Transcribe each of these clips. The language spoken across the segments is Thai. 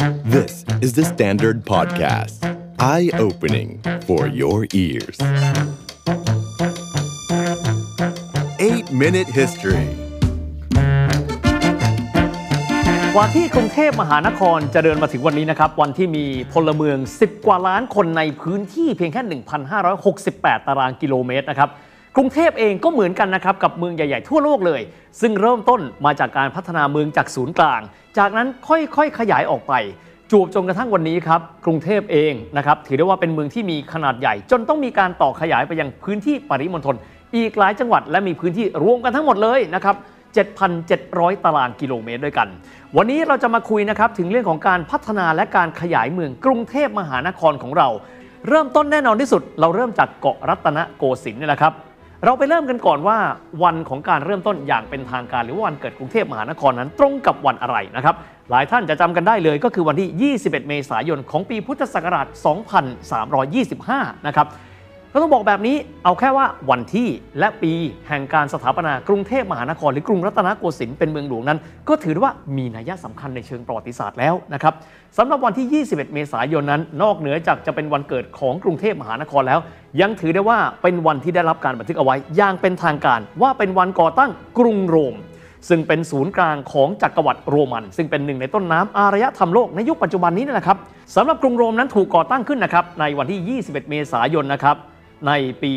This is the Standard Podcast. Eye-opening for your ears. 8-Minute History กว่าที่กรุงเทพมหานครจะเดินมาถึงวันนี้นะครับ วันที่มีพลเมือง 10 กว่าล้านคนในพื้นที่เพียงแค่ 1,568 ตารางกิโลเมตรนะครับ กรุงเทพเองก็เหมือนกันนะครับกับเมืองใหญ่ๆทั่วโลกเลย ซึ่งเริ่มต้นมาจากการพัฒนาเมืองจากศูนย์กลาง จากนั้นค่อยๆขยายออกไปจูบจนกระทั่งวันนี้ครับกรุงเทพเองนะครับถือได้ว่าเป็นเมืองที่มีขนาดใหญ่ จนต้องมีการต่อขยายไปยังพื้นที่ปริมณฑลอีกหลายจังหวัดและมีพื้นที่รวมกันทั้งหมดเลยนะครับ7,700 ตารางกิโลเมตรด้วยกัน วันนี้เราจะมาคุยนะครับถึงเรื่องของการพัฒนาและการขยายเมืองกรุงเทพมหานครของเรา เริ่มต้นแน่นอนที่สุด เราเริ่มจากเกาะรัตนโกสินทร์นี่แหละครับ เราไปเริ่มกันก่อนว่าวันของการเริ่มต้นอย่างเป็นทางการ หรือว่าวันเกิดกรุงเทพมหานครนั้นตรงกับวันอะไรนะครับ หลายท่านจะจำกันได้เลยก็คือวันที่ 21 เมษายนของปีพุทธศักราช 2325 นะครับ ก็ต้องบอกแบบนี้เอาแค่ว่าวันที่และปีแห่งการสถาปนากรุงเทพมหานครหรือกรุงรัตนโกสินทร์เป็นเมืองหลวงนั้น ก็ถือว่ามีนัยสำคัญในเชิงประวัติศาสตร์แล้วนะครับสำหรับวันที่ 21 เมษายนนั้น นอกเหนือจากจะเป็นวันเกิดของกรุงเทพมหานครแล้ว ยังถือได้ว่าเป็นวันที่ได้รับการบันทึกเอาไว้อย่างเป็นทางการว่าเป็นวันก่อตั้งกรุงโรมซึ่งเป็นศูนย์กลางของจักรวรรดิโรมัน ซึ่งเป็นหนึ่งในต้นน้ำอารยธรรมโลกในยุคปัจจุบันนี้นั่แหละครับสำหรับกรุงโรมนั้นถูกก่อตั้งขึ้นนะครับในวันที่ 21 เมษายนนะครับ ในปี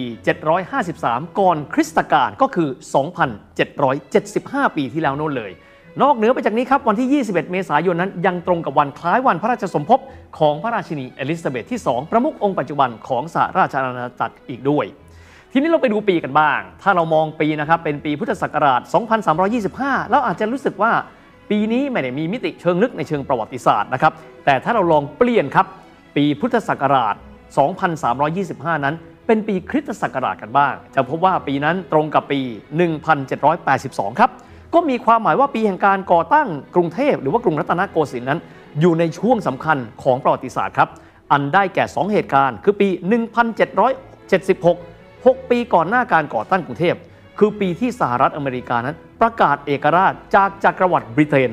753 ก่อนคริสตกาลก็คือ 2,775 ปีที่แล้วโน่นเลย นอกเหนือไปจากนี้ครับ วันที่ 21 เมษายนนั้น ยังตรงกับวันคล้ายวันพระราชสมภพของพระราชินีเอลิซาเบธที่ 2 ประมุของค์ปัจจุบันของสหราชอาณาจักรอีกด้วย ทีนี้เราไปดูปีกันบ้าง ถ้าเรามองปีนะครับเป็นปีพุทธศักราช 2325แล้วอาจจะรู้สึกว่าปีนี้ไม่ได้มีมิติเชิงลึกในเชิงประวัติศาสตร์นะครับแต่ถ้าเราลองเปลี่ยนครับ ปีพุทธศักราช 2325 นั้น เป็นปีคริสตศักราชกันบ้าง จะพบว่าปีนั้นตรงกับปี 1782 ครับ ก็มีความหมายว่าปีแห่งการก่อตั้งกรุงเทพหรือว่ากรุงรัตนโกสินทร์นั้น อยู่ในช่วงสำคัญของประวัติศาสตร์ครับ อันได้แก่ 2 เหตุการณ์ คือปี 1776 6 ปีก่อนหน้าการก่อตั้งกรุงเทพ คือปีที่สหรัฐอเมริกานั้น ประกาศเอกราชจากจักรวรรดิบริเตน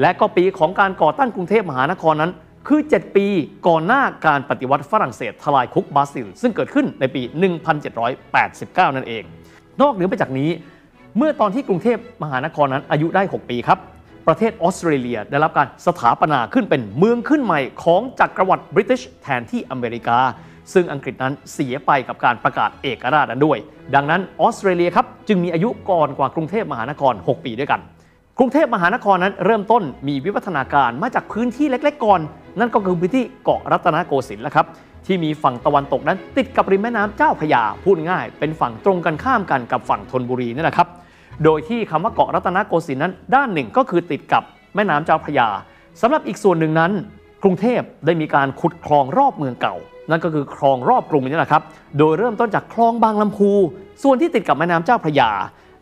และก็ปีของการก่อตั้งกรุงเทพมหานครนั้น คือ 7 ปีก่อนหน้าการปฏิวัติฝรั่งเศสทลายคุกบาซิล ซึ่งเกิดขึ้นในปี 1789 นั่นเอง นอกเหนือไปจากนี้ เมื่อตอนที่กรุงเทพมหานครนั้นอายุได้ 6 ปีครับ ประเทศออสเตรเลียได้รับการสถาปนาขึ้นเป็นเมืองขึ้นใหม่ของจักรวรรดิบริติชแทนที่อเมริกา ซึ่งอังกฤษนั้นเสียไปกับการประกาศเอกราชนั้นด้วย ดังนั้นออสเตรเลียครับจึงมีอายุก่อนกว่ากรุงเทพมหานคร 6 ปีด้วยกันกรุงเทพมหานครนั้นเริ่มต้นมีวิวัฒนาการมาจากพื้นที่เล็กๆก่อน นั่นก็คือพื้นที่เกาะรัตนโกสินทร์และครับที่มีฝั่งตะวันตกนั้นติดกับริมแม่น้ำเจ้าพระยาพูดง่าย เป็นฝั่งตรงกันข้ามกันกับฝั่งธนบุรีนั่แหละครับโดยที่คำว่าเกาะรัตนโกสินทร์นั้น ด้านหนึ่งก็คือติดกับแม่น้ำเจ้าพระยาสำหรับอีกส่วนหนึ่งนั้น กรุงเทพได้มีการขุดคลองรอบเมืองเก่า นั่นก็คือคลองรอบกรุงนี่แหละครับโดยเริ่มต้นจากคลองบางลำพู ส่วนที่ติดกับแม่น้ำเจ้าพระยา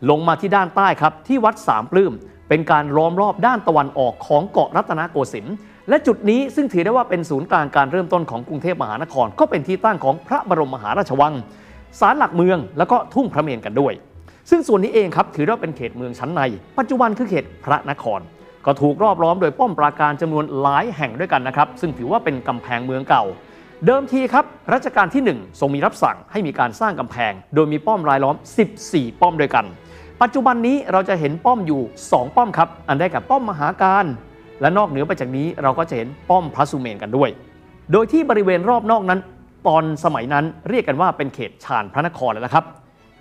ลงมาที่ด้านใต้ครับที่วัดสามปลื้มเป็นการล้อมรอบด้านตะวันออกของเกาะรัตนโกสินทร์ และจุดนี้ซึ่งถือได้ว่าเป็นศูนย์กลางการเริ่มต้นของกรุงเทพมหานคร ก็เป็นที่ตั้งของพระบรมมหาราชวังศาลหลักเมือง แล้วก็ทุ่งพระเมรุกันด้วย ซึ่งส่วนนี้เองครับถือว่าเป็นเขตเมืองชั้นใน ปัจจุบันคือเขตพระนคร ก็ถูกรอบล้อมโดยป้อมปราการจำนวนหลายแห่งด้วยกันนะครับ ซึ่งถือว่าเป็นกำแพงเมืองเก่า เดิมทีครับรัชกาลที่ 1 ทรงมีรับสั่งให้มีการสร้างกำแพง โดยมีป้อมรายล้อม 14 ป้อมด้วยกัน ปัจจุบันนี้เราจะเห็นป้อมอยู่ 2 ป้อมครับ อันได้แก่ป้อมมหาการ และนอกเหนือไปจากนี้เราก็จะเห็นป้อมพระสุเมนกันด้วย โดยที่บริเวณรอบนอกนั้น ตอนสมัยนั้นเรียกกันว่าเป็นเขตชานพระนครแล้วนะครับ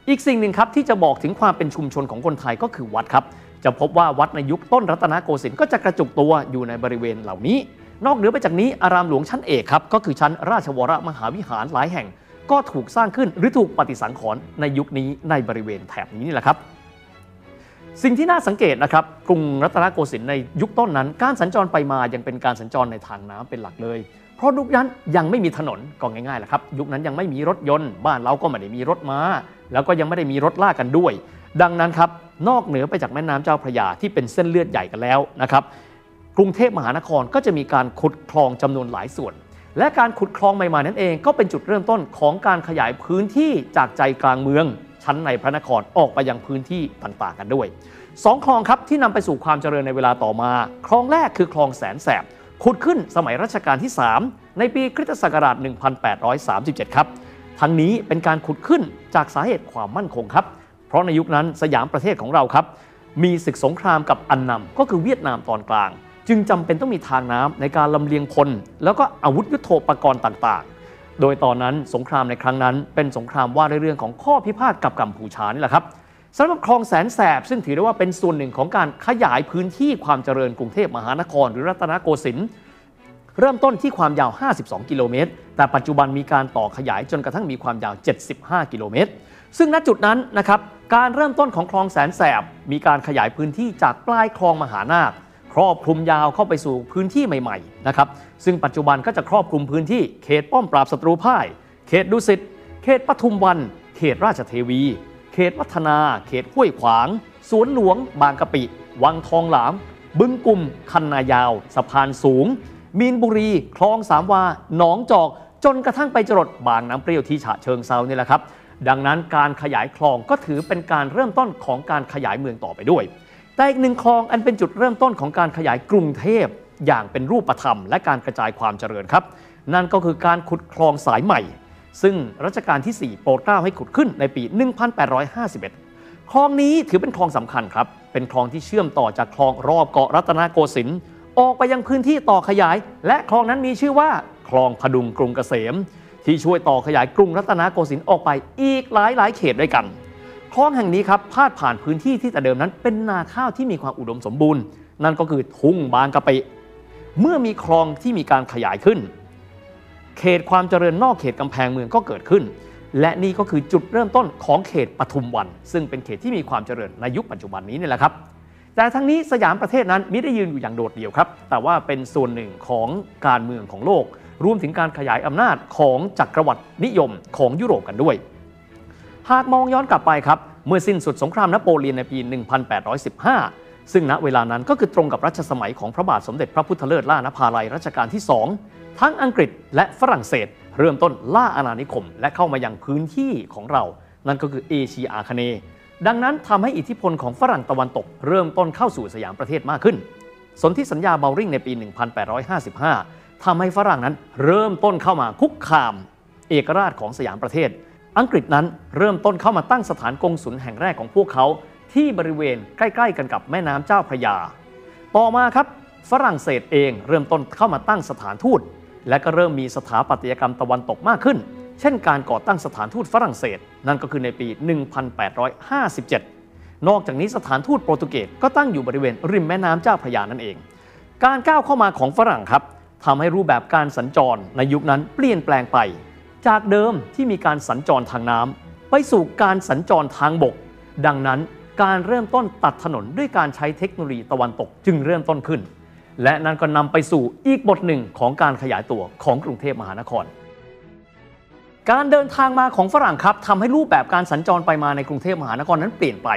อีกสิ่งหนึ่งครับที่จะบอกถึงความเป็นชุมชนของคนไทยก็คือวัดครับ จะพบว่าวัดในยุคต้นรัตนโกสินทร์ก็จะกระจุกตัวอยู่ในบริเวณเหล่านี้ นอกเหนือไปจากนี้อารามหลวงชั้นเอกครับก็คือชั้นราชวรมหาวิหารหลายแห่ง ก็ถูกสร้างขึ้นหรือถูกปฏิสังขรณ์ในยุคนี้ในบริเวณแถบนี้นี่แหละครับ สิ่งที่น่าสังเกตนะครับ กรุงรัตนโกสินทร์ในยุคต้นนั้น การสัญจรไปมายังเป็นการสัญจรในทางน้ำเป็นหลักเลย เพราะยุคนั้นยังไม่มีถนนก็ง่ายๆแหละครับ ยุคนั้นยังไม่มีรถยนต์ บ้านเราก็ไม่ได้มีรถม้า แล้วก็ยังไม่ได้มีรถลากกันด้วย ดังนั้นครับนอกเหนือไปจากแม่น้ำเจ้าพระยาที่เป็นเส้นเลือดใหญ่กันแล้วนะครับกรุงเทพมหานครก็จะมีการขุดคลองจำนวนหลายส่วน และการขุดคลองใหม่ๆนั้นเองก็เป็นจุดเริ่มต้นของการขยายพื้นที่จากใจกลางเมือง ชั้นในพระนครออกไปยังพื้นที่ต่างๆกันด้วยสองคลองครับที่นำไปสู่ความเจริญในเวลาต่อมา คลองแรกคือคลองแสนแสบขุดขึ้นสมัยรัชกาลที่ 3 ในปีคริสตศักราช 1837 ครับ ทั้งนี้เป็นการขุดขึ้นจากสาเหตุความมั่นคงครับ เพราะในยุคนั้นสยามประเทศของเราครับ มีศึกสงครามกับอันนำก็คือเวียดนามตอนกลาง จึงจำเป็นต้องมีทางน้ำในการลำเลียงพลแล้วก็อาวุธยุโทโธปกรณ์ต่าง โดยตอนนั้นสงครามในครั้งนั้น เป็นสงครามว่าด้วยเรื่องของข้อพิพาทกับกัมพูชานี่แหละครับสำหรับคลองแสนแสบซึ่งถือได้ว่าเป็นส่วนหนึ่งของการขยายพื้นที่ความเจริญกรุงเทพมหานคร หรือรัตนโกสินทร์เริ่มต้นที่ความยาว 52 กิโลเมตร แต่ปัจจุบันมีการต่อขยายจนกระทั่งมีความยาว 75 กิโลเมตร ซึ่งณจุดนั้นนะครับ การเริ่มต้นของคลองแสนแสบ มีการขยายพื้นที่จากปลายคลองมหานาค ครอบคลุมยาวเข้าไปสู่พื้นที่ใหม่ๆนะครับซึ่งปัจจุบันก็จะครอบคลุมพื้นที่เขตป้อมปราบศัตรูพ่าย เขตดุสิตเขตปทุมวัน เขตราชเทวี เขตวัฒนา เขตห้วยขวาง สวนหลวง บางกะปิ วังทองหลาม บึงกุมคันนายาว สะพานสูง มีนบุรี คลองสามวา หนองจอก จนกระทั่งไปจรดบางน้ำเปรี้ยวที่ฉะเชิงเซานี่แหละครับ ดังนั้นการขยายคลองก็ถือเป็นการเริ่มต้นของการขยายเมืองต่อไปด้วย แต่อีกหนึ่งคลองอันเป็นจุดเริ่มต้นของการขยายกรุงเทพอย่างเป็นรูปธรรม และการกระจายความเจริญครับ นั่นก็คือการขุดคลองสายใหม่ ซึ่งรัชกาลที่ 4 โปรดเกล้าให้ขุดขึ้นในปี 1851 คลองนี้ถือเป็นคลองสำคัญครับ เป็นคลองที่เชื่อมต่อจากคลองรอบเกาะรัตนโกสินทร์ออกไปยังพื้นที่ต่อขยาย และคลองนั้นมีชื่อว่า คลองพดุงกรุงเกษม ที่ช่วยต่อขยายกรุงรัตนโกสินทร์ออกไปอีกหลายหลายเขตด้วยกัน คลองแห่งนี้ครับพาดผ่านพื้นที่ที่แต่เดิมนั้น เป็นนาข้าวที่มีความอุดมสมบูรณ์ นั่นก็คือทุ่งบางกะปิเมื่อมีคลองที่มีการขยายขึ้น เขตความเจริญนอกเขตกำแพงเมืองก็เกิดขึ้น และนี่ก็คือจุดเริ่มต้นของเขตปทุมวัน ซึ่งเป็นเขตที่มีความเจริญในยุคปัจจุบันนี้นี่แหละครับ แต่ทั้งนี้สยามประเทศนั้นมิได้ยืนอยู่อย่างโดดเดี่ยวครับ แต่ว่าเป็นส่วนหนึ่งของการเมืองของโลก รวมถึงการขยายอำนาจของจักรวรรดินิยมของยุโรปกันด้วย หากมองย้อนกลับไปครับ เมื่อสิ้นสุดสงครามนโปเลียนในปี 1815 ซึ่งณเวลานั้นก็คือตรงกับรัชสมัยของพระบาทสมเด็จพระพุทธเลิศล่านภาลัยรัชกาลที่ 2 ทั้งอังกฤษและฝรั่งเศส เริ่มต้นล่าอาณานิคม และเข้ามายังพื้นที่ของเรา นั่นก็คือเอเชียอาคเนย์ดังนั้นทำให้อิทธิพลของฝรั่งตะวันตก เริ่มต้นเข้าสู่สยามประเทศมากขึ้น สนธิสัญญาเบลริงในปี 1855ทำให้ฝรั่งนั้นเริ่มต้นเข้ามาคุกคาม เอกราชของสยามประเทศ อังกฤษนั้นเริ่มต้นเข้ามาตั้งสถานกงสุลแห่งแรกของพวกเขาที่บริเวณใกล้ๆ กันกับแม่น้ำเจ้าพระยา ต่อมาครับฝรั่งเศสเองเริ่มต้นเข้ามาตั้งสถานทูต และก็เริ่มมีสถาปัตยกรรมตะวันตกมากขึ้น เช่นการก่อตั้งสถานทูตฝรั่งเศส นั่นก็คือในปี 1857 นอกจากนี้สถานทูตโปรตุเกสก็ตั้งอยู่บริเวณริมแม่น้ำเจ้าพระยานั่นเอง การก้าวเข้ามาของฝรั่งครับทำให้รูปแบบการสัญจรในยุคนั้นเปลี่ยนแปลงไป จากเดิมที่มีการสัญจรทางน้ำไปสู่การสัญจรทางบก ดังนั้นการเริ่มต้นตัดถนนด้วยการใช้เทคโนโลยีตะวันตกจึงเริ่มต้นขึ้น และนั่นก็นำไปสู่อีกบทหนึ่งของการขยายตัวของกรุงเทพมหานคร การเดินทางมาของฝรั่งครับทำให้รูปแบบการสัญจรไปมาในกรุงเทพมหานครนั้นเปลี่ยนไป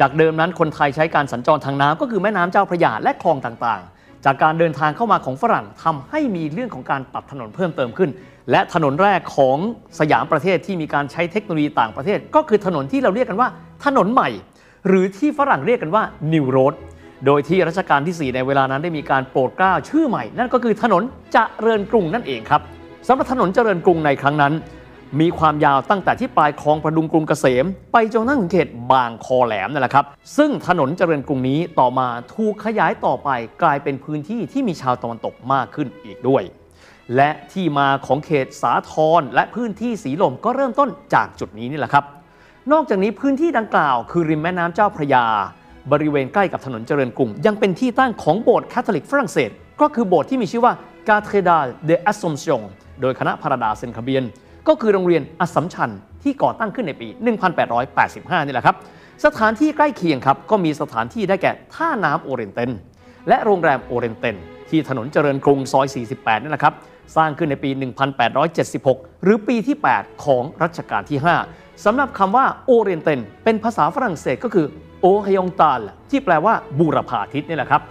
จากเดิมนั้นคนไทยใช้การสัญจรทางน้ำก็คือแม่น้ำเจ้าพระยาและคลองต่างๆ จากการเดินทางเข้ามาของฝรั่งทำให้มีเรื่องของการตัดถนนเพิ่มเติมขึ้น และถนนแรกของสยามประเทศที่มีการใช้เทคโนโลยีต่างประเทศ ก็คือถนนที่เราเรียกกันว่าถนนใหม่ หรือที่ฝรั่งเรียกกันว่า New Road โดยที่รัชกาลที่ 4 ในเวลานั้นได้มีการโปรดเกล้าชื่อใหม่ นั่นก็คือถนนเจริญกรุงนั่นเองครับสำหรับถนนเจริญกรุงในครั้งนั้น มีความยาวตั้งแต่ที่ปลายคลองประดุงกรุงเกษม ไปจนถึงเขตบางคอแหลมนั่นแหละครับ ซึ่งถนนเจริญกรุงนี้ต่อมาถูกขยายต่อไปกลายเป็นพื้นที่ที่มีชาวตะวันตกมากขึ้นอีกด้วย และที่มาของเขตสาทรและพื้นที่สีลมก็เริ่มต้นจากจุดนี้นี่แหละครับ นอกจากนี้พื้นที่ดังกล่าวคือริมแม่น้ำเจ้าพระยา บริเวณใกล้กับถนนเจริญกรุง ยังเป็นที่ตั้งของโบสถ์คาทอลิกฝรั่งเศส ก็คือโบสถ์ที่มีชื่อว่า Cathédrale de l'Assomption โดยคณะภราดาเซนต์คาเบรียล ก็คือโรงเรียนอัสสัมชัญที่ก่อตั้งขึ้นในปี 1885 นี่แหละครับ สถานที่ใกล้เคียงครับก็มีสถานที่ได้แก่ท่าน้ำโอเรียนเต็ลและโรงแรมโอเรียนเต็ลที่ถนนเจริญกรุงซอย 48นี่แหละครับ สร้างขึ้นในปี 1876 หรือปีที่ 8 ของรัชกาลที่ 5 สำหรับคำว่า Oriental เป็นภาษาฝรั่งเศสก็คือโอฮยองตาลที่แปลว่าบูรพาทิศนี่แหละครับ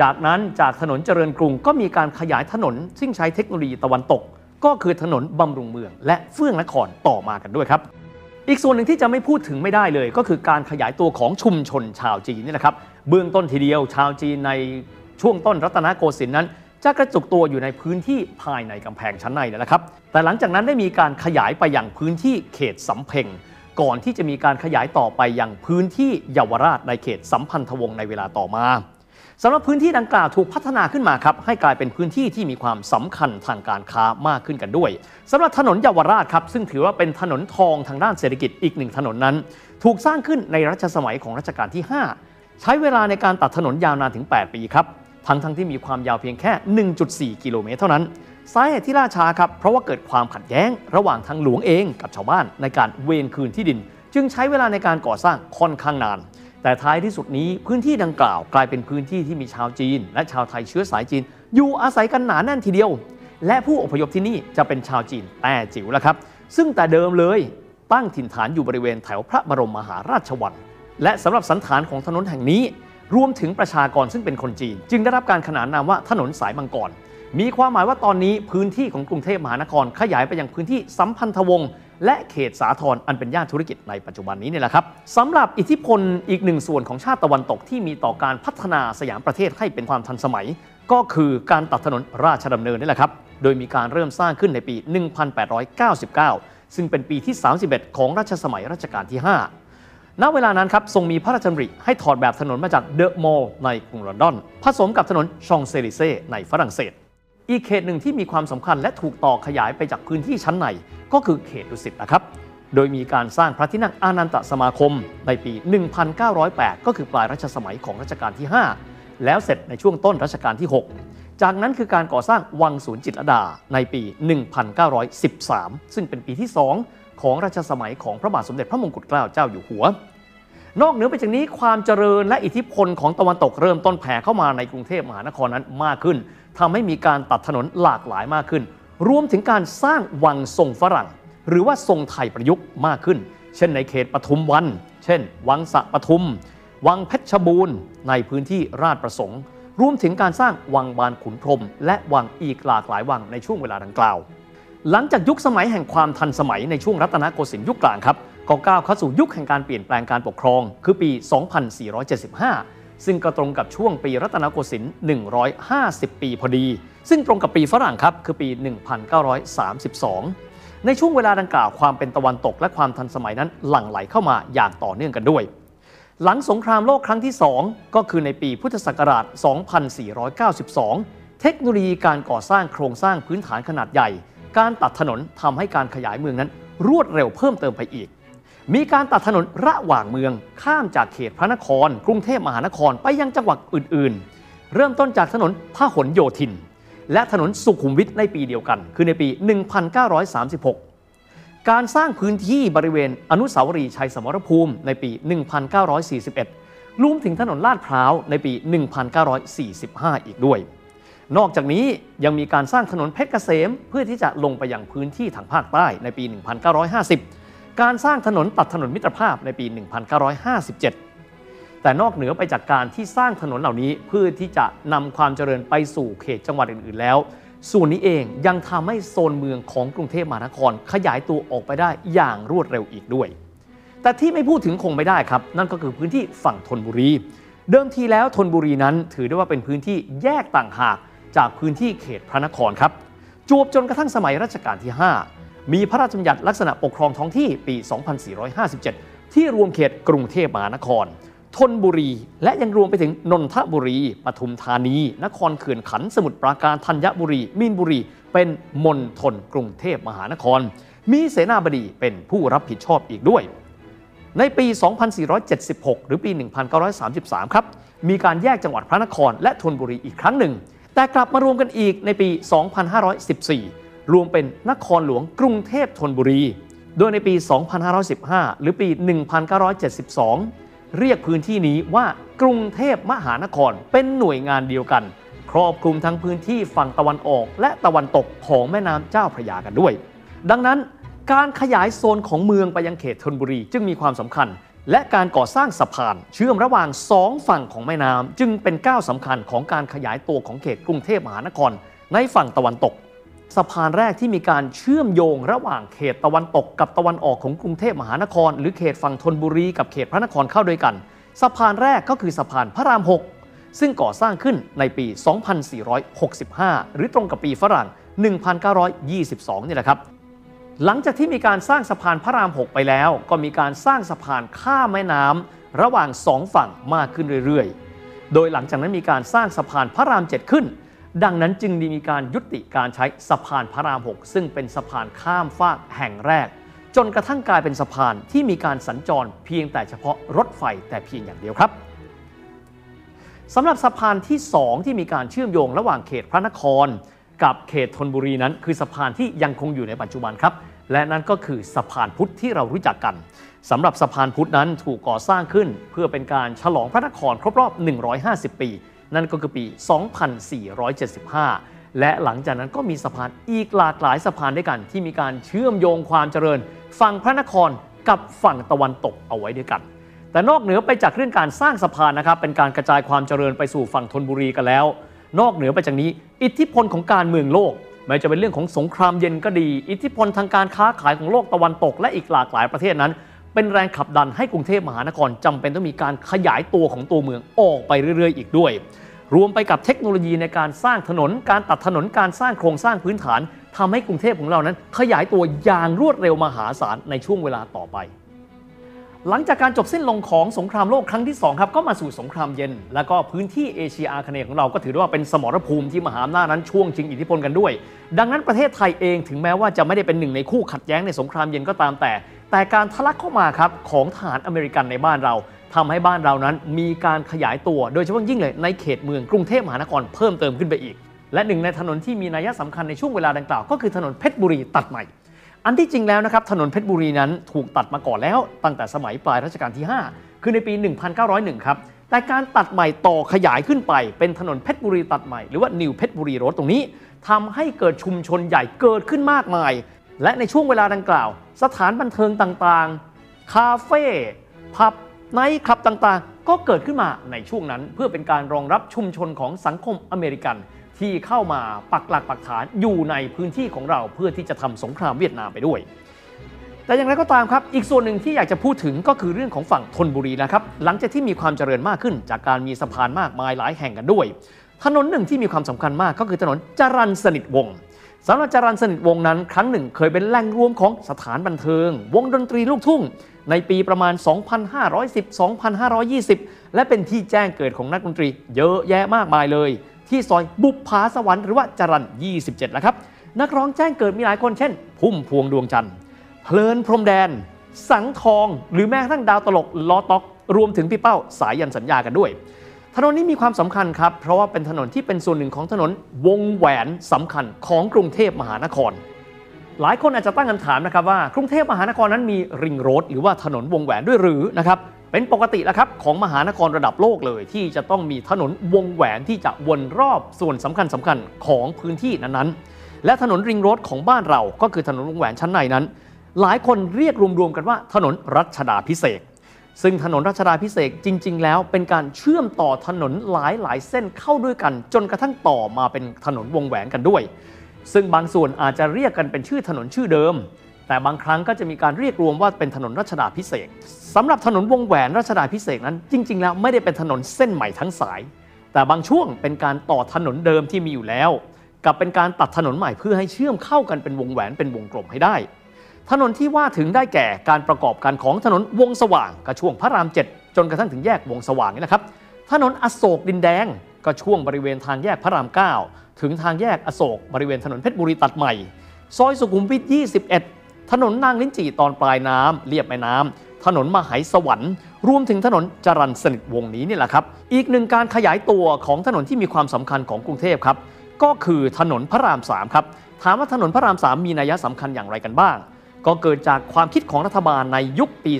จากนั้นจากถนนเจริญกรุงก็มีการขยายถนน ซึ่งใช้เทคโนโลยีตะวันตก ก็คือถนนบำรุงเมือง และเฟื่องนครต่อมากันด้วยครับอีกส่วนหนึ่งที่จะไม่พูดถึงไม่ได้เลย ก็คือการขยายตัวของชุมชนชาวจีนนี่แหละครับเบื้องต้นทีเดียวชาวจีนในช่วงต้นรัตนโกสินทร์นั้น จะกระจุกตัวอยู่ในพื้นที่ภายในกำแพงชั้นในนี่แหละครับ แต่หลังจากนั้นได้มีการขยายไปยังพื้นที่เขตสำเพ็งก่อนที่จะมีการขยายต่อไปอยังพื้นที่เยาวราชในเขตสัมพันธวงศ์ในเวลาต่อมาสำหรับพื้นที่ดังกล่าวถูกพัฒนาขึ้นมาครับให้กลายเป็นพื้นที่ที่มีความสำคัญทางการค้ามากขึ้นกันด้วยสำหรับถนนเยาวราชครับซึ่งถือว่าเป็นถนนทองทางด้านเศรษฐกิจอีกหนึ่งถนนนั้น ถูกสร้างขึ้นในรัชสมัยของรัชกาลที่ 5 ใช้เวลาในการตัดถนนยาวนานถึง 8 ปีครับ ทั้งทั้งที่มีความยาวเพียงแค่ 1.4 กิโลเมตรเท่านั้น สาเหตุที่ล่าช้าครับ เพราะว่าเกิดความขัดแย้งระหว่างทางหลวงเองกับชาวบ้านในการเวนคืนที่ดิน จึงใช้เวลาในการก่อสร้างค่อนข้างนาน แต่ท้ายที่สุดนี้พื้นที่ดังกล่าวกลายเป็นพื้นที่ที่มีชาวจีน และชาวไทยเชื้อสายจีน อยู่อาศัยกันหนาแน่นทีเดียว และผู้อพยพที่นี่จะเป็นชาวจีนแต่จิ๋วแล้วครับ ซึ่งแต่เดิมเลยตั้งถิ่นฐานอยู่บริเวณแถวพระบรมมหาราชวังและสำหรับสันฐานของถนนแห่งนี้ รวมถึงประชากรซึ่งเป็นคนจีน จึงได้รับการขนานนามว่าถนนสายมังกร มีความหมายว่าตอนนี้พื้นที่ของกรุงเทพมหานครขยายไปยังพื้นที่สัมพันธวงศ์และเขตสาทรอันเป็นย่านธุรกิจในปัจจุบันนี้เนี่ยแหละครับสำหรับอิทธิพลอีกหนึ่งส่วนของชาติตะวันตกที่มีต่อการพัฒนาสยามประเทศให้เป็นความทันสมัย ก็คือการตัดถนนราชดำเนินนี่แหละครับโดยมีการเริ่มสร้างขึ้นในปี 1899 ซึ่งเป็นปีที่ 31 ของรัชสมัยรัชกาลที่ 5 ณเวลานั้นครับทรงมีพระราชดำริให้ถอดแบบถนนมาจากเดอะมอลล์ในกรุงลอนดอน ผสมกับถนนชองเซลิเซ่ในฝรั่งเศส อีกเขตหนึ่งที่มีความสำคัญและถูกต่อขยายไปจากพื้นที่ชั้นใน ก็คือเขตดุสิตนะครับ โดยมีการสร้างพระที่นั่งอานันตสมาคมในปี 1908 ก็คือปลายรัชสมัยของรัชกาลที่ 5 แล้วเสร็จในช่วงต้นรัชกาลที่ 6 จากนั้นคือการก่อสร้างวังศูนย์จิตรดาในปี 1913 ซึ่งเป็นปีที่ 2 ของรัชสมัยของพระบาทสมเด็จพระมงกุฎเกล้าเจ้าอยู่หัว นอกเหนือไปจากนี้ความเจริญและอิทธิพลของตะวันตกเริ่มต้นแผ่เข้ามาในกรุงเทพมหานครนั้นมากขึ้นทำให้มีการตัดถนนหลากหลายมากขึ้น รวมถึงการสร้างวังทรงฝรั่ง หรือว่าทรงไทยประยุกต์มากขึ้น เช่นในเขตปทุมวัน เช่น วังสะปทุม วังเพชรบูรณ์ ในพื้นที่ราชประสงค์ รวมถึงการสร้างวังบานขุนพรหมและวังอีกหลากหลายวังในช่วงเวลาดังกล่าว หลังจากยุคสมัยแห่งความทันสมัยในช่วงรัตนโกสินทร์ยุคกลางครับ ก็ก้าวเข้าสู่ยุคแห่งการเปลี่ยนแปลงการปกครอง คือปี 2475 ซึ่งก็ตรงกับช่วงปีรัตนโกสินทร์150 ปีพอดี ซึ่งตรงกับปีฝรั่งครับ คือปี 1932 ในช่วงเวลาดังกล่าวความเป็นตะวันตกและความทันสมัยนั้นหลั่งไหลเข้ามาอย่างต่อเนื่องกันด้วย หลังสงครามโลกครั้งที่ 2 ก็คือในปีพุทธศักราช 2492 เทคโนโลยีการก่อสร้างโครงสร้างพื้นฐานขนาดใหญ่ การตัดถนนทำให้การขยายเมืองนั้นรวดเร็วเพิ่มเติมไปอีก มีการตัดถนนระหว่างเมือง ข้ามจากเขตพระนคร กรุงเทพมหานครไปยังจังหวัดอื่น ๆ เริ่มต้นจากถนนพหลโยธิน และถนนสุขุมวิทในปีเดียวกัน คือในปี 1936 การสร้างพื้นที่บริเวณอนุสาวรีย์ชัยสมรภูมิในปี 1941รวมถึงถนนลาดพร้าวในปี 1945 อีกด้วย นอกจากนี้ยังมีการสร้างถนนเพชรเกษมเพื่อที่จะลงไปยังพื้นที่ทางภาคใต้ในปี 1950 การสร้างถนนตัดถนนมิตรภาพในปี 1957 แต่นอกเหนือไปจากการที่สร้างถนนเหล่านี้เพื่อที่จะนำความเจริญไปสู่เขตจังหวัดอื่นๆแล้ว ส่วนนี้เองยังทำให้โซนเมืองของกรุงเทพมหานครขยายตัวออกไปได้อย่างรวดเร็วอีกด้วย แต่ที่ไม่พูดถึงคงไม่ได้ครับ นั่นก็คือพื้นที่ฝั่งธนบุรี เดิมทีแล้วธนบุรีนั้นถือได้ว่าเป็นพื้นที่แยกต่างหากจากพื้นที่เขตพระนครครับจวบจนกระทั่งสมัยรัชกาลที่ 5 มีพระราชบัญญัติลักษณะปกครองท้องที่ปี 2457 ที่รวมเขตกรุงเทพมหานครธนบุรี และยังรวมไปถึงนนทบุรี ปทุมธานี นครเขื่อนขันสมุทรปราการธัญบุรี มีนบุรี เป็นมณฑลกรุงเทพมหานคร มีเสนาบดีเป็นผู้รับผิดชอบอีกด้วย ในปี 2476 หรือปี 1933 ครับ มีการแยกจังหวัดพระนครและธนบุรีอีกครั้งหนึ่ง แต่กลับมารวมกันอีกในปี 2514 รวมเป็นนครหลวงกรุงเทพธนบุรี โดยในปี 2515 หรือปี 1972 เรียกพื้นที่นี้ว่ากรุงเทพมหานครเป็นหน่วยงานเดียวกัน ครอบคลุมทั้งพื้นที่ฝั่งตะวันออกและตะวันตกของแม่น้ำเจ้าพระยากันด้วย ดังนั้นการขยายโซนของเมืองไปยังเขตธนบุรีจึงมีความสำคัญ และการก่อสร้างสะพานเชื่อมระหว่างสองฝั่งของแม่น้ำจึงเป็นก้าวสำคัญของการขยายตัวของเขตกรุงเทพมหานครในฝั่งตะวันตก สะพานแรกที่มีการเชื่อมโยงระหว่างเขตตะวันตกกับตะวันออกของกรุงเทพมหานคร หรือเขตฝั่งธนบุรีกับเขตพระนครเข้าด้วยกัน สะพานแรกก็คือสะพานพระราม 6 ซึ่งก่อสร้างขึ้นในปี 2465 หรือตรงกับปีฝรั่ง 1922 นี่แหละครับ หลังจากที่มีการสร้างสะพานพระราม 6 ไปแล้ว ก็มีการสร้างสะพานข้ามแม่น้ำระหว่างสองฝั่งมากขึ้นเรื่อยๆ โดยหลังจากนั้นมีการสร้างสะพานพระราม 7 ขึ้น ดังนั้นจึงมีการยุติการใช้สะพานพระราม6ซึ่งเป็นสะพานข้ามฟากแห่งแรก จนกระทั่งกลายเป็นสะพานที่มีการสัญจรเพียงแต่เฉพาะรถไฟแต่เพียงอย่างเดียวครับสำหรับสะพานที่ 2 ที่มีการเชื่อมโยงระหว่างเขตพระนคร กับเขตธนบุรีนั้น คือสะพานที่ยังคงอยู่ในปัจจุบันครับ และนั่นก็คือสะพานพุทธที่เรารู้จักกันสำหรับสะพานพุทธนั้นถูกก่อสร้างขึ้น เพื่อเป็นการฉลองพระนครครบรอบ 150 ปี นั่นก็คือปี 2475 และหลังจากนั้นก็มีสะพานอีกหลากหลายสะพานด้วยกัน ที่มีการเชื่อมโยงความเจริญ ฝั่งพระนครกับฝั่งตะวันตกเอาไว้ด้วยกัน แต่นอกเหนือไปจากเรื่องการสร้างสะพานนะครับเป็นการกระจายความเจริญไปสู่ฝั่งธนบุรีกันแล้ว นอกเหนือไปจากนี้ อิทธิพลของการเมืองโลกไม่จะเป็นเรื่องของสงครามเย็นก็ดี อิทธิพลทางการค้าขายของโลกตะวันตก และอีกหลากหลายประเทศนั้น เป็นแรงขับดันให้กรุงเทพมหานครจำเป็นต้องมีการขยายตัวของตัวเมืองออกไปเรื่อย ๆ อีกด้วย รวมไปกับเทคโนโลยีในการสร้างถนน การตัดถนนการสร้างโครงสร้างพื้นฐานทำให้กรุงเทพของเรานั้น ขยายตัวอย่างรวดเร็วมหาศาลในช่วงเวลาต่อไป หลังจากการจบสิ้นลงของสงครามโลกครั้งที่2ครับก็มาสู่สงครามเย็น แล้วก็พื้นที่เอเชียอาคเนย์ของเราก็ถือว่าเป็นสมรภูมิที่มหาอำนาจนั้นช่วงชิงอิทธิพลกันด้วย ดังนั้นประเทศไทยเองถึงแม้ว่าจะไม่ได้เป็นหนึ่งในคู่ขัดแย้งในสงครามเย็นก็ตามแต่ แต่การทะลักเข้ามาครับของทหารอเมริกันในบ้านเราทำให้บ้านเรานั้นมีการขยายตัว โดยเฉพาะยิ่งเลยในเขตเมืองกรุงเทพมหานครเพิ่มเติมขึ้นไปอีก และหนึ่งในถนนที่มีนัยสำคัญในช่วงเวลาดังกล่าวก็คือถนนเพชรบุรีตัดใหม่ อันที่จริงแล้วนะครับถนนเพชรบุรีนั้นถูกตัดมาก่อนแล้ว ตั้งแต่สมัยปลายรัชกาลที่ 5 คือในปี 1901 ครับแต่การตัดใหม่ต่อขยายขึ้นไป เป็นถนนเพชรบุรีตัดใหม่ หรือว่า New เพชรบุรี Road ตรงนี้ทำให้เกิดชุมชนใหญ่เกิดขึ้นมากมาย และในช่วงเวลาดังกล่าว สถานบันเทิงต่างๆ คาเฟ่ผับไนท์คลับต่างๆ ก็เกิดขึ้นมาในช่วงนั้น เพื่อเป็นการรองรับชุมชนของสังคมอเมริกัน ที่เข้ามาปักหลักปักฐานอยู่ในพื้นที่ของเราเพื่อที่จะทำสงครามเวียดนามไปด้วย แต่อย่างไรก็ตามครับ อีกส่วนหนึ่งที่อยากจะพูดถึงก็คือเรื่องของฝั่งธนบุรีนะครับ หลังจากที่มีความเจริญมากขึ้น จากการมีสะพานมากมายหลายแห่งกันด้วย ถนนหนึ่งที่มีความสำคัญมากก็คือถนนจรันสนิทวงศ์ สำหรับจารันสนิทวงนั้นครั้งหนึ่งเคยเป็นแหล่งรวมของสถานบันเทิง วงดนตรีลูกทุ่ง ในปีประมาณ 2510-2520 และเป็นที่แจ้งเกิดของนักดนตรี เยอะแยะมากมายเลย ที่ซอยบุปผาสวรรค์หรือว่าจารัน 27แล้วครับ นักร้องแจ้งเกิดมีหลายคนเช่น พุ่มพวงดวงจันทร์เพลินพรมแดน สังทอง หรือแม้กระทั่งดาวตลกลอต็อก รวมถึงพี่เป้าสายยันสัญญากันด้วย ถนนนี้มีความสำคัญครับ เพราะว่าเป็นถนนที่เป็นส่วนหนึ่งของถนนวงแหวนสำคัญของกรุงเทพมหานคร หลายคนอาจจะตั้งคำถามนะครับว่ากรุงเทพมหานครนั้นมีริงโรดหรือว่าถนนวงแหวนด้วยหรือนะครับเป็นปกติแล้วครับของมหานครระดับโลกเลย ที่จะต้องมีถนนวงแหวนที่จะวนรอบส่วนสำคัญสำคัญของพื้นที่นั้นๆ และถนนริงโรดของบ้านเราก็คือถนนวงแหวนชั้นในนั้น หลายคนเรียกรวมๆกันว่าถนนรัชดาพิเศษ ซึ่งถนนรัชดาพิเศษจริง ๆ แล้วเป็นการเชื่อมต่อถนนหลายๆ เส้นเข้าด้วยกัน จนกระทั่งต่อมาเป็นถนนวงแหวนกันด้วย ซึ่งบางส่วนอาจจะเรียกกันเป็นชื่อถนนชื่อเดิม แต่บางครั้งก็จะมีการเรียกรวมว่าเป็นถนนรัชดาพิเศษสำหรับถนนวงแหวนรัชดาพิเศษนั้น จริง ๆ แล้วไม่ได้เป็นถนนเส้นใหม่ทั้งสาย แต่บางช่วงเป็นการต่อถนนเดิมที่มีอยู่แล้ว กับเป็นการตัดถนนใหม่เพื่อให้เชื่อมเข้ากันเป็นวงแหวนเป็นวงกลมให้ได้ ถนนที่ว่าถึงได้แก่การประกอบการของถนนวงสว่างก็ช่วงพระรามเจ็ดจนกระทั่งถึงแยกวงสว่างนี่นะครับ ถนนอโศกดินแดง ก็ช่วงบริเวณทางแยกพระราม 9 ถึงทางแยกอโศกบริเวณถนนเพชรบุรีตัดใหม่ ซอยสุขุมวิท 21 ถนนนางลิ้นจี่ตอนปลายน้ำเรียบแม่น้ำถนนมหายสวรรค์รวมถึงถนนจรันสนิทวงศ์นี้นี่แหละครับ อีกหนึ่งการขยายตัวของถนนที่มีความสำคัญของกรุงเทพครับ ก็คือถนนพระราม3ครับ ถามว่าถนนพระราม 3 มีนัยสำคัญอย่างไรกันบ้าง ก็เกิดจากความคิดของรัฐบาลในยุคปี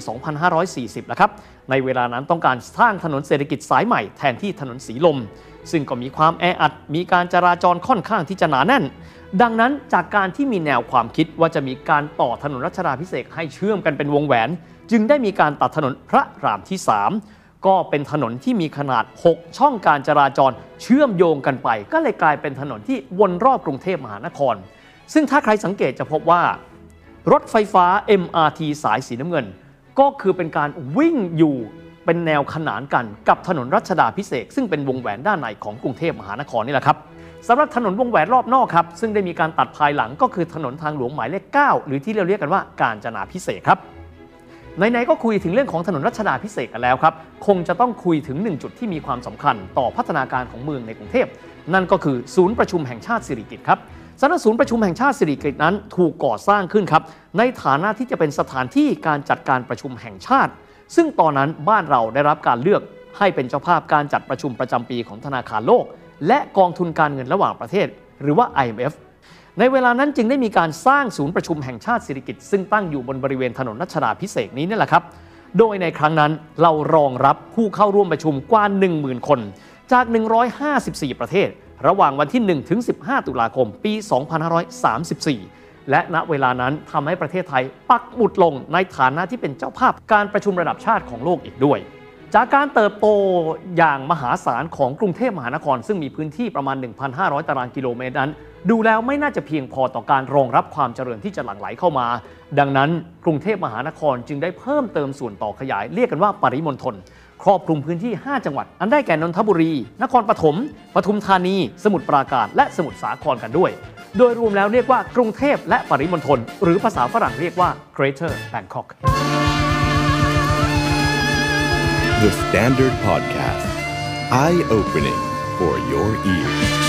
2540นะครับ ในเวลานั้นต้องการสร้างถนนเศรษฐกิจสายใหม่แทนที่ถนนสีลม ซึ่งก็มีความแออัด มีการจราจรค่อนข้างที่จะหนาแน่น ดังนั้นจากการที่มีแนวความคิดว่าจะมีการต่อถนนรัชดาพิเศษให้เชื่อมกันเป็นวงแหวน จึงได้มีการตัดถนนพระรามที่ 3 ก็เป็นถนนที่มีขนาด 6 ช่องการจราจรเชื่อมโยงกันไป ก็เลยกลายเป็นถนนที่วนรอบกรุงเทพมหานคร ซึ่งถ้าใครสังเกตจะพบว่า รถไฟฟ้า MRT สายสีน้ำเงิน ก็คือเป็นการวิ่งอยู่เป็นแนวขนานกันกับถนนรัชดาพิเศษซึ่งเป็นวงแหวนด้านในของกรุงเทพมหานครนี่แหละครับสำหรับถนนวงแหวนรอบนอกครับ ซึ่งได้มีการตัดภายหลังก็คือถนนทางหลวงหมายเลข 9 หรือที่เราเรียกกันว่าการจนาพิเศษครับไหนๆก็คุยถึงเรื่องของถนนรัชดาพิเศษกันแล้วครับ คงจะต้องคุยถึงหนึ่งจุดที่มีความสำคัญต่อพัฒนาการของเมืองในกรุงเทพ นั่นก็คือศูนย์ประชุมแห่งชาติสิริกิติ์ครับ สำนักศูนย์ประชุมแห่งชาติสิริกิติ์นั้น ถูกก่อสร้างขึ้นครับ ในฐานะที่จะเป็นสถานที่การจัดการประชุมแห่งชาติ ซึ่งตอนนั้นบ้านเราได้รับการเลือกให้เป็นเจ้าภาพการจัดประชุมประจำปีของธนาคารโลก และกองทุนการเงินระหว่างประเทศ หรือว่า IMF ในเวลานั้นจึงได้มีการสร้างศูนย์ประชุมแห่งชาติสิริกิติ์ซึ่งตั้งอยู่บนบริเวณถนนรัชดาพิเศษนี้นี่แหละครับ โดยในครั้งนั้นเรารองรับผู้เข้าร่วมประชุมกว่า 10,000 คน จาก 154 ประเทศ ระหว่างวันที่ 1 ถึง 15 ตุลาคม ปี 2534 และณเวลานั้นทำให้ประเทศไทยปักหมุดลงในฐานะที่เป็นเจ้าภาพการประชุมระดับชาติของโลกอีกด้วย จากการเติบโตอย่างมหาศาลของกรุงเทพมหานคร ซึ่งมีพื้นที่ประมาณ 1,500 ตารางกิโลเมตรนั้น ดูแล้วไม่น่าจะเพียงพอต่อการรองรับความเจริญที่จะหลั่งไหลเข้ามา ดังนั้นกรุงเทพมหานครจึงได้เพิ่มเติมส่วนต่อขยายเรียกกันว่าปริมณฑล ครอบคลุมพื้นที่ 5 จังหวัด อันได้แก่นนทบุรี นครปฐม ปทุมธานี สมุทรปราการ และสมุทรสาครกันด้วย โดยรวมแล้วเรียกว่ากรุงเทพและปริมณฑล หรือภาษาฝรั่งเรียกว่า Greater Bangkok The Standard Podcast. Eye opening for your ears.